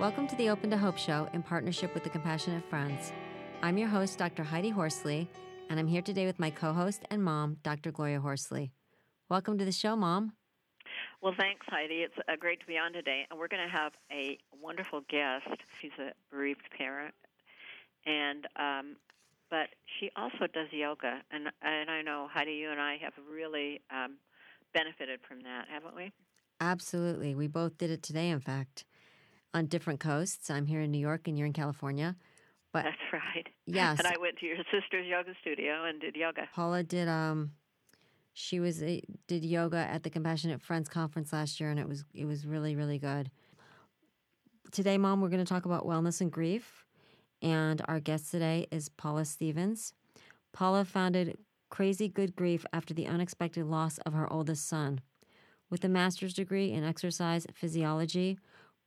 Welcome to the Open to Hope Show in partnership with the Compassionate Friends. I'm your host, Dr. Heidi Horsley, and I'm here today with my co host and mom, Dr. Gloria Horsley. Welcome to the show, Mom. Well, thanks, Heidi. It's uh, great to be on today. And we're going to have a wonderful guest. She's a bereaved parent, and um, but she also does yoga. And and I know Heidi, you and I have really um, benefited from that, haven't we? Absolutely. We both did it today, in fact, on different coasts. I'm here in New York, and you're in California. But that's right. Yes. And I went to your sister's yoga studio and did yoga. Paula did um she was a, did yoga at the Compassionate Friends conference last year and it was it was really really good. Today mom we're going to talk about wellness and grief and our guest today is Paula Stephens. Paula founded Crazy Good Grief after the unexpected loss of her oldest son. With a master's degree in exercise physiology,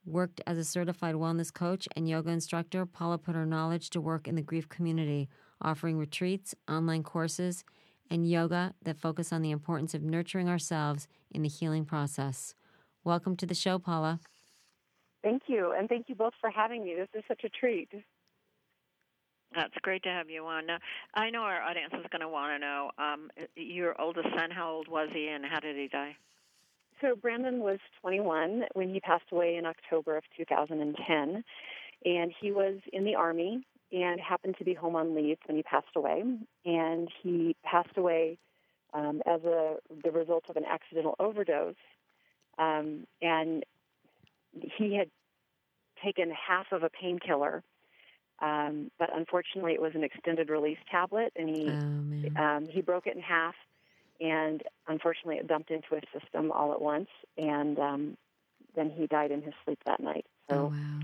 worked as a certified wellness coach and yoga instructor, Paula put her knowledge to work in the grief community, offering retreats, online courses, and yoga that focus on the importance of nurturing ourselves in the healing process. Welcome to the show, Paula. Thank you, and thank you both for having me. This is such a treat. That's great to have you on. Now, I know our audience is going to want to know um, your oldest son. How old was he, and how did he die? So Brandon was 21 when he passed away in October of 2010, and he was in the Army and happened to be home on leave when he passed away. And he passed away um, as a the result of an accidental overdose. Um, and he had taken half of a painkiller, um, but unfortunately, it was an extended release tablet, and he oh, he broke it in half and unfortunately it dumped into his system all at once and um, then he died in his sleep that night so oh, wow.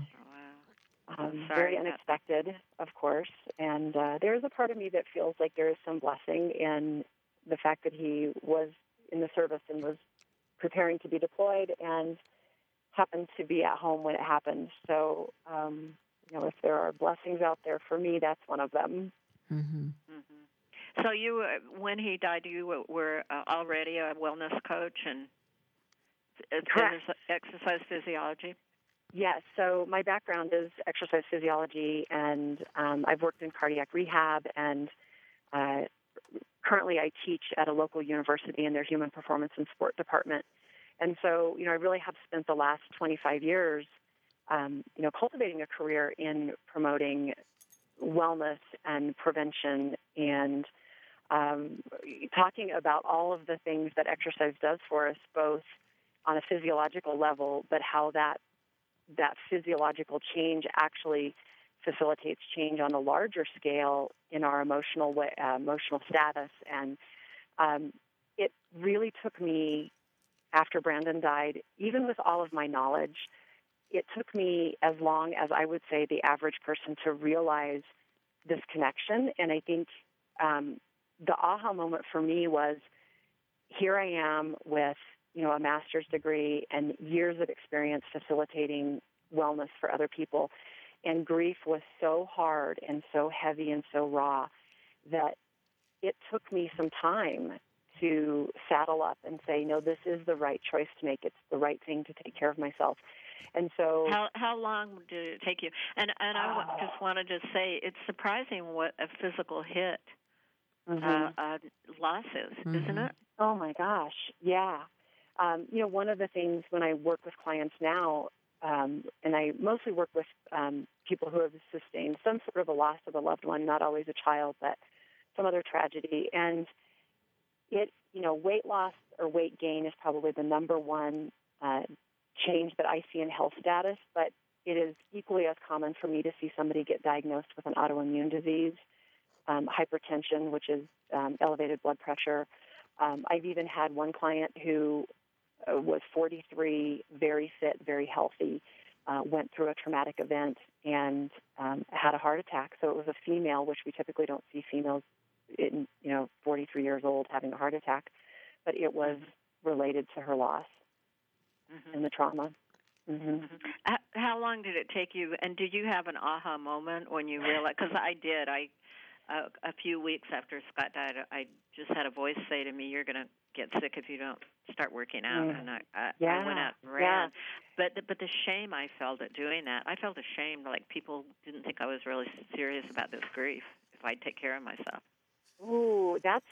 Um, very unexpected, of course. And uh, there is a part of me that feels like there is some blessing in the fact that he was in the service and was preparing to be deployed and happened to be at home when it happened. So, um, you know, if there are blessings out there for me, that's one of them. Mm-hmm. So you, uh, when he died, you were uh, already a wellness coach and exercise physiology. Yes. So my background is exercise physiology, and um, I've worked in cardiac rehab, and uh, currently I teach at a local university in their human performance and sport department. And so, you know, I really have spent the last 25 years, um, you know, cultivating a career in promoting wellness and prevention and um, talking about all of the things that exercise does for us, both on a physiological level, but how that that physiological change actually facilitates change on a larger scale in our emotional way, uh, emotional status. And um, it really took me after Brandon died, even with all of my knowledge, it took me as long as I would say the average person to realize this connection. And I think um, the aha moment for me was here I am with you know a master's degree and years of experience facilitating wellness for other people. And grief was so hard and so heavy and so raw that it took me some time to saddle up and say no this is the right choice to make. It's the right thing to take care of myself. And so how how long did it take you? And and i uh, just wanted to just say it's surprising what a physical hit mm-hmm. uh, uh, losses, mm-hmm. isn't it? Oh my gosh, yeah. Um, you know, one of the things when I work with clients now, um, and I mostly work with um, people who have sustained some sort of a loss of a loved one, not always a child, but some other tragedy. And it, you know, weight loss or weight gain is probably the number one uh, change that I see in health status, but it is equally as common for me to see somebody get diagnosed with an autoimmune disease um, hypertension, which is um, elevated blood pressure. Um, I've even had one client who uh, was 43, very fit, very healthy, uh, went through a traumatic event and um, had a heart attack. So it was a female, which we typically don't see females in, you know, 43 years old having a heart attack, but it was related to her loss mm-hmm. and the trauma. Mm-hmm. Mm-hmm. How long did it take you? And did you have an aha moment when you realized? Because I did. I a, a few weeks after Scott died, I just had a voice say to me, "You're going to get sick if you don't start working out." Mm. And I, I, yeah. I went out and ran. Yeah. but the, but the shame I felt at doing that, I felt ashamed. Like people didn't think I was really serious about this grief if I take care of myself. Ooh, that's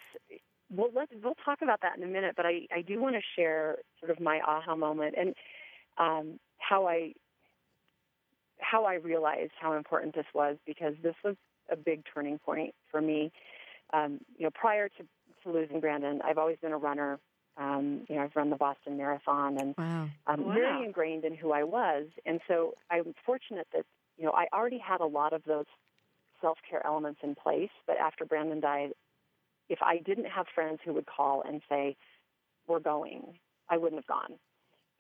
well. Let's we'll talk about that in a minute. But I I do want to share sort of my aha moment and um, how I how I realized how important this was because this was a big turning point for me. Um, you know, prior to, to losing Brandon, I've always been a runner. Um, you know, I've run the Boston Marathon and Wow. um, Wow. very ingrained in who I was. And so I'm fortunate that, you know, I already had a lot of those self care elements in place. But after Brandon died, if I didn't have friends who would call and say, We're going, I wouldn't have gone.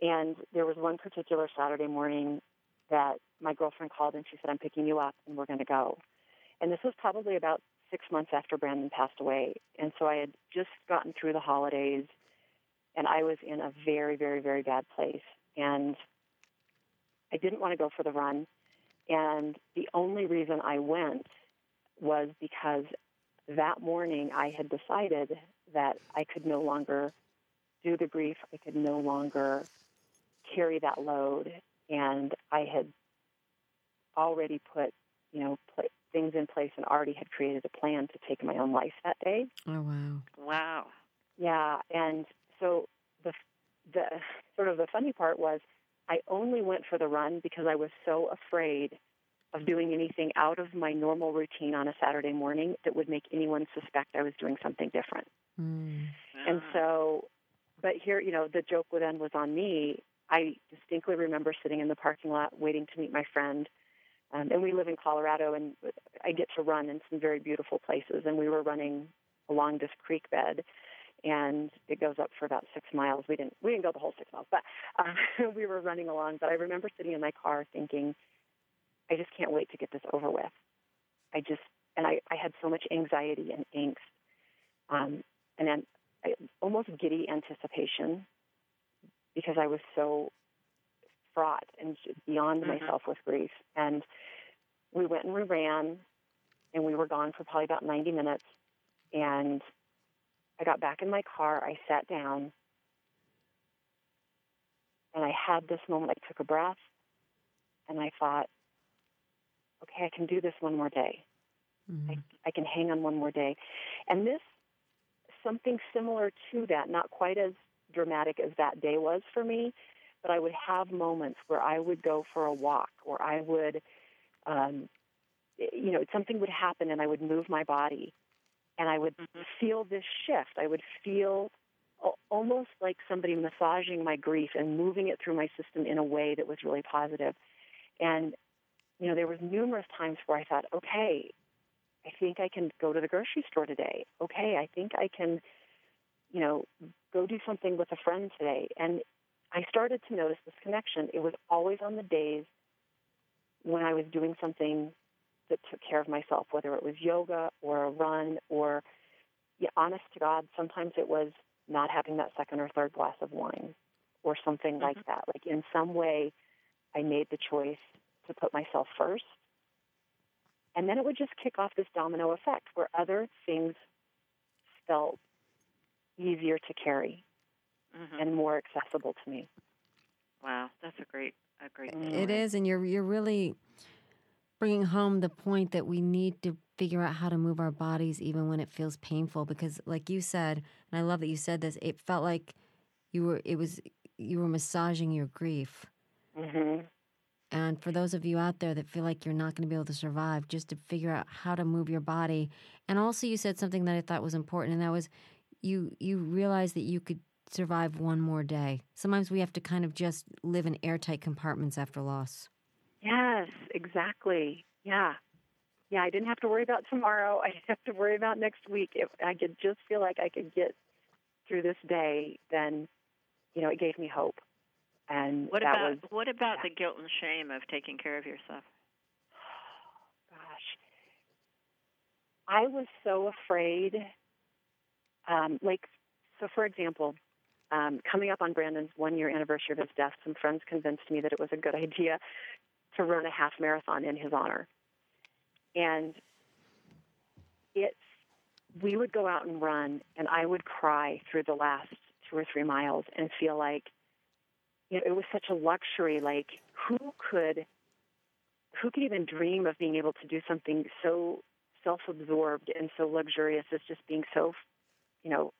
And there was one particular Saturday morning that my girlfriend called and she said, I'm picking you up and we're going to go. And this was probably about six months after Brandon passed away. And so I had just gotten through the holidays and I was in a very, very, very bad place. And I didn't want to go for the run. And the only reason I went was because that morning I had decided that I could no longer do the grief, I could no longer carry that load. And I had already put, you know, things in place and already had created a plan to take my own life that day. Oh wow. Wow. Yeah, and so the the sort of the funny part was I only went for the run because I was so afraid of doing anything out of my normal routine on a Saturday morning that would make anyone suspect I was doing something different. Mm. And so, but here, you know, the joke would end was on me. I distinctly remember sitting in the parking lot waiting to meet my friend. Um, and we live in Colorado, and I get to run in some very beautiful places. And we were running along this creek bed, and it goes up for about six miles. We didn't we didn't go the whole six miles, but uh, we were running along. But I remember sitting in my car thinking, I just can't wait to get this over with. I just and I, I had so much anxiety and angst, um, and then almost giddy anticipation because I was so fraught and beyond Mhm. myself with grief. And we went and we ran, and we were gone for probably about 90 minutes. And I got back in my car. I sat down, and I had this moment. I took a breath, and I thought, okay, I can do this one more day. Mhm. I, I can hang on one more day. And this, something similar to that, not quite as dramatic as that day was for me, but I would have moments where I would go for a walk or I would, um, you know, something would happen and I would move my body and I would Mhm. feel this shift. I would feel almost like somebody massaging my grief and moving it through my system in a way that was really positive. And you know, there was numerous times where I thought, okay, I think I can go to the grocery store today. Okay, I think I can, you know, go do something with a friend today. And I started to notice this connection. It was always on the days when I was doing something that took care of myself, whether it was yoga or a run or, yeah, honest to God, sometimes it was not having that second or third glass of wine or something mm-hmm. like that. Like in some way, I made the choice to put myself first. And then it would just kick off this domino effect where other things felt easier to carry Mhm. and more accessible to me. Wow, that's a great, a great. Mm. Story. is, and you're you're really bringing home the point that we need to figure out how to move our bodies even when it feels painful. Because, like you said, and I love that you said this, it felt like you were it was you were massaging your grief. hmm And for those of you out there that feel like you're not going to be able to survive, just to figure out how to move your body. And also, you said something that I thought was important, and that was you you realized that you could survive one more day. Sometimes we have to kind of just live in airtight compartments after loss. Yes, exactly. Yeah. Yeah, I didn't have to worry about tomorrow. I didn't have to worry about next week. If I could just feel like I could get through this day, then, you know, it gave me hope. And What that about was, what about yeah. the guilt and shame of taking care of yourself? gosh, I was so afraid. Um, like, so for example, um, coming up on Brandon's one year anniversary of his death, some friends convinced me that it was a good idea to run a half marathon in his honor. And it's, we would go out and run, and I would cry through the last two or three miles and feel like you know, it was such a luxury. Like, who could, who could even dream of being able to do something so self-absorbed and so luxurious as just being so, you know,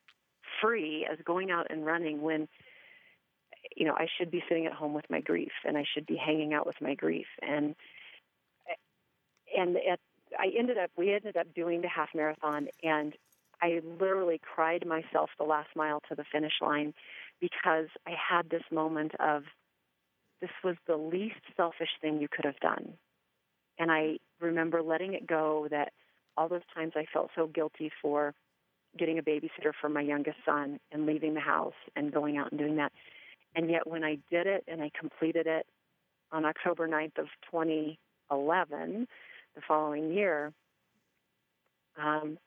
free as going out and running when, you know, I should be sitting at home with my grief and I should be hanging out with my grief and and at, I ended up we ended up doing the half marathon and I literally cried myself the last mile to the finish line because I had this moment of this was the least selfish thing you could have done. And I remember letting it go that all those times I felt so guilty for getting a babysitter for my youngest son and leaving the house and going out and doing that. And yet when I did it and I completed it on October 9th of 2011, the following year, um,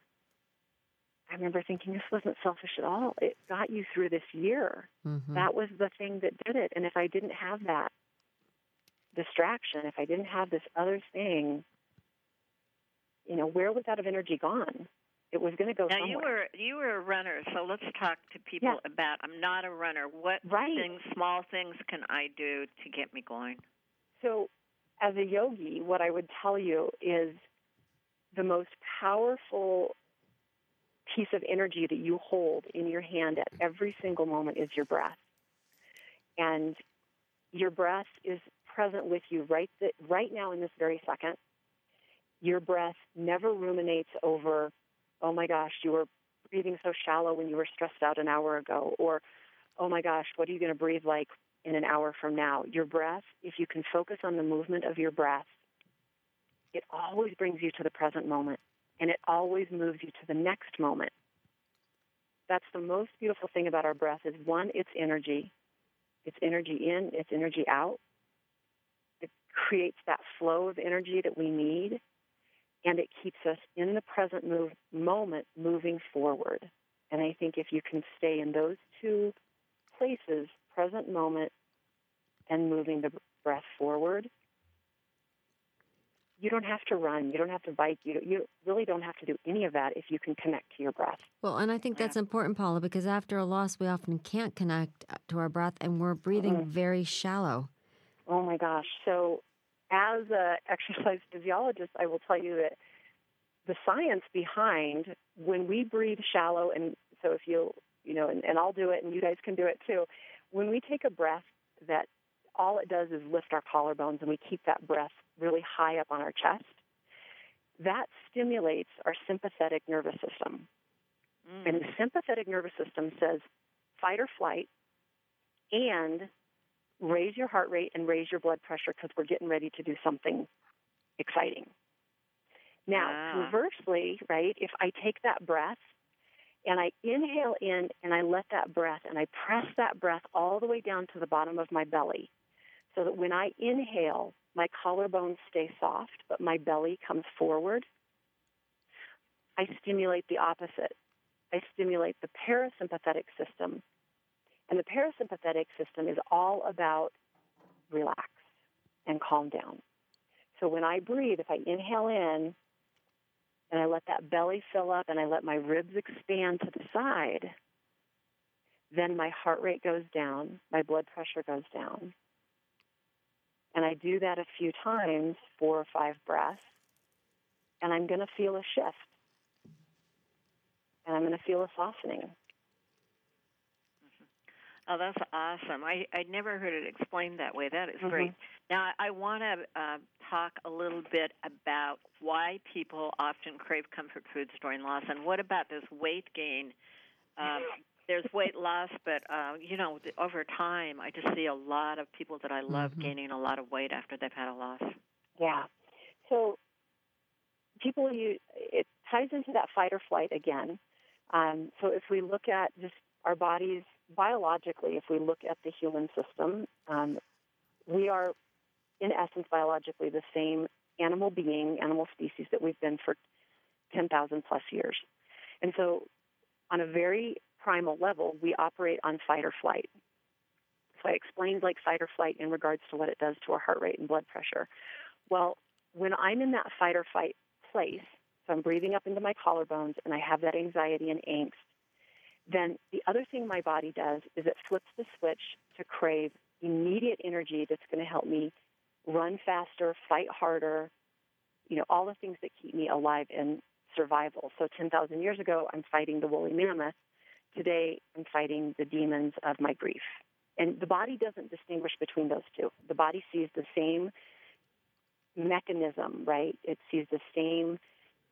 I remember thinking this wasn't selfish at all. It got you through this year. Mm-hmm. That was the thing that did it. And if I didn't have that distraction, if I didn't have this other thing, you know, where would that have energy gone? It was going to go now somewhere. you were you were a runner, so let's talk to people Yeah. about. I'm not a runner. What Right. things, small things, can I do to get me going? So, as a yogi, what I would tell you is the most powerful piece of energy that you hold in your hand at every single moment is your breath. And your breath is present with you right th- right now in this very second. Your breath never ruminates over, oh my gosh, you were breathing so shallow when you were stressed out an hour ago, or oh my gosh, what are you going to breathe like in an hour from now? Your breath, if you can focus on the movement of your breath, it always brings you to the present moment and it always moves you to the next moment. That's the most beautiful thing about our breath is one, it's energy. It's energy in, it's energy out. It creates that flow of energy that we need and it keeps us in the present move, moment moving forward. And I think if you can stay in those two places, present moment and moving the breath forward, you don't have to run. You don't have to bike. You, you really don't have to do any of that if you can connect to your breath. Well, and I think that's important, Paula, because after a loss, we often can't connect to our breath and we're breathing Mhm. very shallow. Oh my gosh. So, as an exercise physiologist, I will tell you that the science behind when we breathe shallow, and so if you, you know, and, and I'll do it, and you guys can do it too. When we take a breath that all it does is lift our collarbones, and we keep that breath really high up on our chest, that stimulates our sympathetic nervous system. Mm. And the sympathetic nervous system says fight or flight and raise your heart rate and raise your blood pressure because we're getting ready to do something exciting. Now, Ah. conversely, right, if I take that breath and I inhale in and I let that breath and I press that breath all the way down to the bottom of my belly so that when I inhale, my collarbones stay soft, but my belly comes forward, I stimulate the opposite. I stimulate the parasympathetic system. And the parasympathetic system is all about relax and calm down. So when I breathe, if I inhale in and I let that belly fill up and I let my ribs expand to the side, then my heart rate goes down, my blood pressure goes down. And I do that a few times, four or five breaths, and I'm going to feel a shift. And I'm going to feel a softening. Oh, that's awesome. I I never heard it explained that way. That is Mhm. great. Now I want to uh, talk a little bit about why people often crave comfort foods during loss, and what about this weight gain? Um, there's weight loss, but uh, you know, over time, I just see a lot of people that I love Mhm. gaining a lot of weight after they've had a loss. Yeah. So people use it ties into that fight or flight again. Um, so if we look at just our bodies biologically, if we look at the human system, um, we are in essence biologically the same animal being, animal species that we've been for 10,000 plus years. And so on a very primal level, we operate on fight or flight. So I explained like fight or flight in regards to what it does to our heart rate and blood pressure. Well, when I'm in that fight or flight place, so I'm breathing up into my collarbones and I have that anxiety and angst, then the other thing my body does is it flips the switch to crave immediate energy that's going to help me run faster, fight harder, you know, all the things that keep me alive and survival. So 10,000 years ago, I'm fighting the woolly mammoth. Today, I'm fighting the demons of my grief. And the body doesn't distinguish between those two. The body sees the same mechanism, right? It sees the same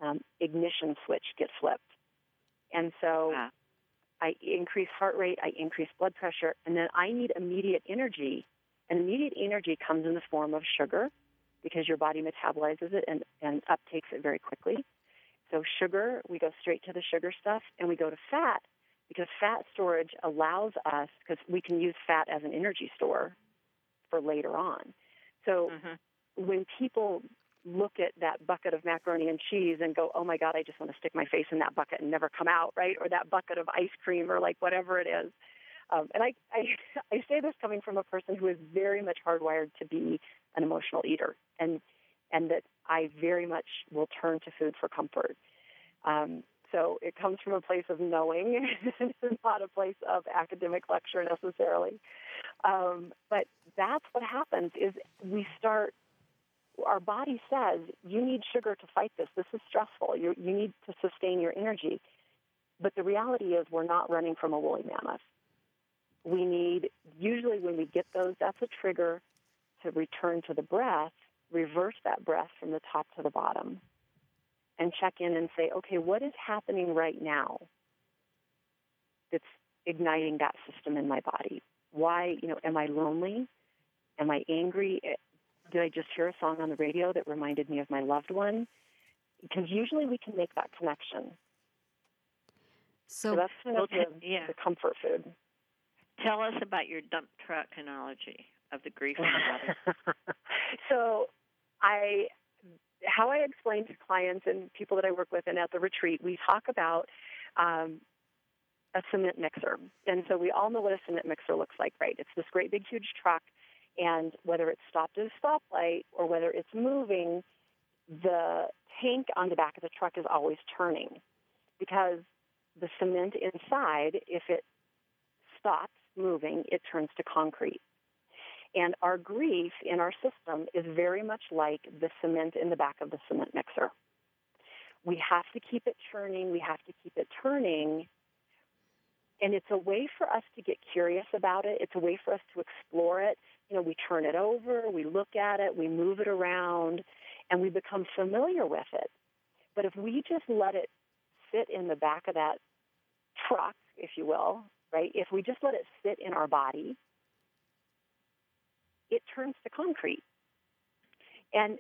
um, ignition switch get flipped. And so. I increase heart rate, I increase blood pressure, and then I need immediate energy. And immediate energy comes in the form of sugar because your body metabolizes it and, and uptakes it very quickly. So, sugar, we go straight to the sugar stuff, and we go to fat because fat storage allows us, because we can use fat as an energy store for later on. So, hmm when people look at that bucket of macaroni and cheese and go, oh my God, I just want to stick my face in that bucket and never come out, right? Or that bucket of ice cream or like whatever it is. Um, and I, I, I say this coming from a person who is very much hardwired to be an emotional eater and, and that I very much will turn to food for comfort. Um, so it comes from a place of knowing, not a place of academic lecture necessarily. Um, but that's what happens is we start our body says you need sugar to fight this. This is stressful. You, you need to sustain your energy. But the reality is, we're not running from a woolly mammoth. We need, usually when we get those, that's a trigger to return to the breath, reverse that breath from the top to the bottom, and check in and say, okay, what is happening right now that's igniting that system in my body? Why, you know, am I lonely? Am I angry? Did I just hear a song on the radio that reminded me of my loved one? Because usually we can make that connection. So, So, that's kind of t- the, yeah. the comfort food. Tell us about your dump truck analogy of the grief in the body. so I how I explain to clients and people that I work with and at the retreat, we talk about um, a cement mixer. And so we all know what a cement mixer looks like, right? It's this great big huge truck and whether it's stopped at a stoplight or whether it's moving, the tank on the back of the truck is always turning because the cement inside, if it stops moving, it turns to concrete. And our grief in our system is very much like the cement in the back of the cement mixer. We have to keep it churning, we have to keep it turning. And it's a way for us to get curious about it. It's a way for us to explore it. You know, we turn it over, we look at it, we move it around, and we become familiar with it. But if we just let it sit in the back of that truck, if you will, right? If we just let it sit in our body, it turns to concrete. And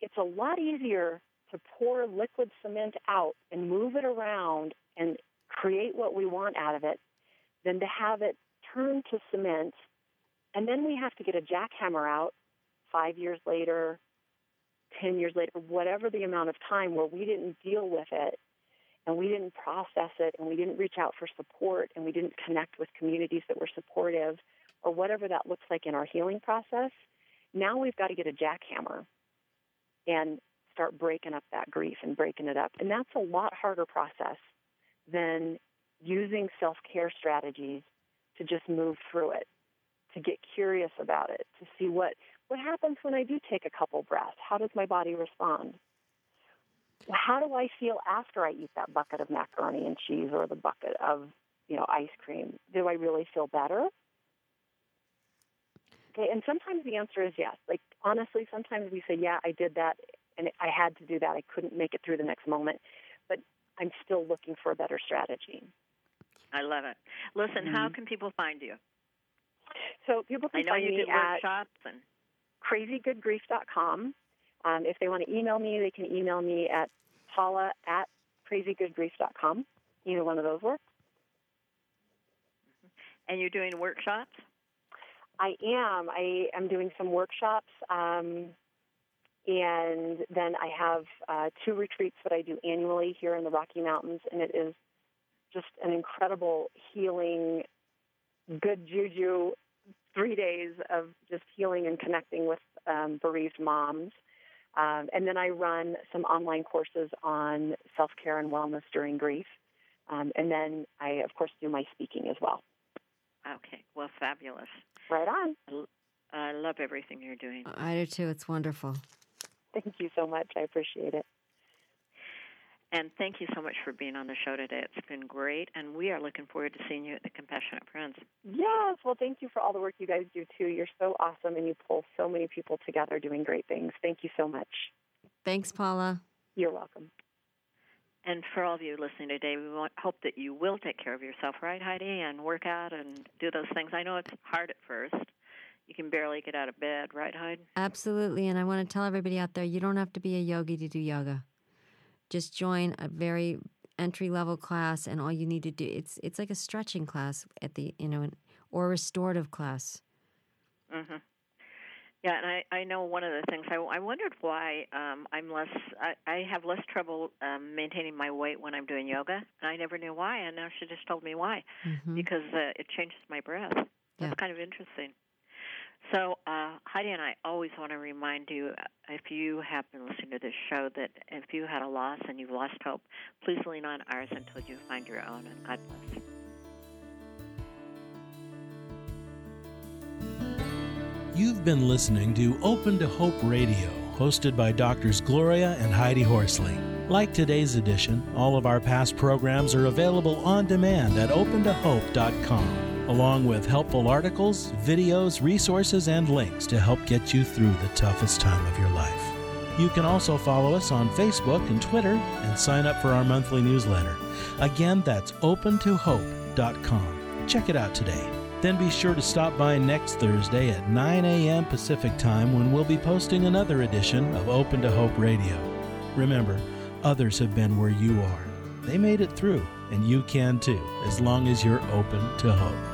it's a lot easier to pour liquid cement out and move it around and create what we want out of it than to have it turn to cement. And then we have to get a jackhammer out five years later, 10 years later, whatever the amount of time where we didn't deal with it and we didn't process it and we didn't reach out for support and we didn't connect with communities that were supportive or whatever that looks like in our healing process. Now we've got to get a jackhammer and start breaking up that grief and breaking it up. And that's a lot harder process than using self care strategies to just move through it, to get curious about it, to see what, what happens when I do take a couple breaths. How does my body respond? How do I feel after I eat that bucket of macaroni and cheese or the bucket of, you know, ice cream? Do I really feel better? Okay, and sometimes the answer is yes. Like honestly, sometimes we say, "Yeah, I did that, and I had to do that. I couldn't make it through the next moment, I'm still looking for a better strategy." I love it. Listen, how Mhm. can people find you? So people I know find you me do at workshops and crazygoodgrief.com. Um, if they want to email me, they can email me at paula at crazygoodgrief.com. Either one of those work. and you're doing workshops. I am. I am doing some workshops, um, and then I have uh, two retreats that I do annually here in the Rocky Mountains, and it is just an incredible healing, good juju three days of just healing and connecting with um, bereaved moms. Um, and then I run some online courses on self care and wellness during grief. Um, and then I, of course, do my speaking as well. Okay, well, fabulous. Right on. I love everything you're doing. I do too. It's wonderful. Thank you so much. I appreciate it. And thank you so much for being on the show today. It's been great, and we are looking forward to seeing you at the Compassionate Friends. Yes. Well, thank you for all the work you guys do, too. You're so awesome, and you pull so many people together doing great things. Thank you so much. Thanks, Paula. You're welcome. And for all of you listening today, we want, hope that you will take care of yourself, right, Heidi, and work out and do those things. I know it's hard at first. You can barely get out of bed, right, Heidi? Absolutely. And I want to tell everybody out there you don't have to be a yogi to do yoga just join a very entry level class and all you need to do it's it's like a stretching class at the you know or a restorative class mhm yeah and i i know one of the things i i wondered why um i'm less i i have less trouble um maintaining my weight when i'm doing yoga and i never knew why and now she just told me why mm-hmm. because uh, it changes my breath that's yeah. kind of interesting so, uh, Heidi and I always want to remind you uh, if you have been listening to this show that if you had a loss and you've lost hope, please lean on ours until you find your own. And God bless. You've been listening to Open to Hope Radio, hosted by Doctors Gloria and Heidi Horsley. Like today's edition, all of our past programs are available on demand at opentohope.com along with helpful articles, videos, resources, and links to help get you through the toughest time of your life. You can also follow us on Facebook and Twitter and sign up for our monthly newsletter. Again, that's opentohope.com. Check it out today. Then be sure to stop by next Thursday at 9 a.m. Pacific Time when we'll be posting another edition of Open to Hope Radio. Remember, others have been where you are. They made it through, and you can too, as long as you're open to hope.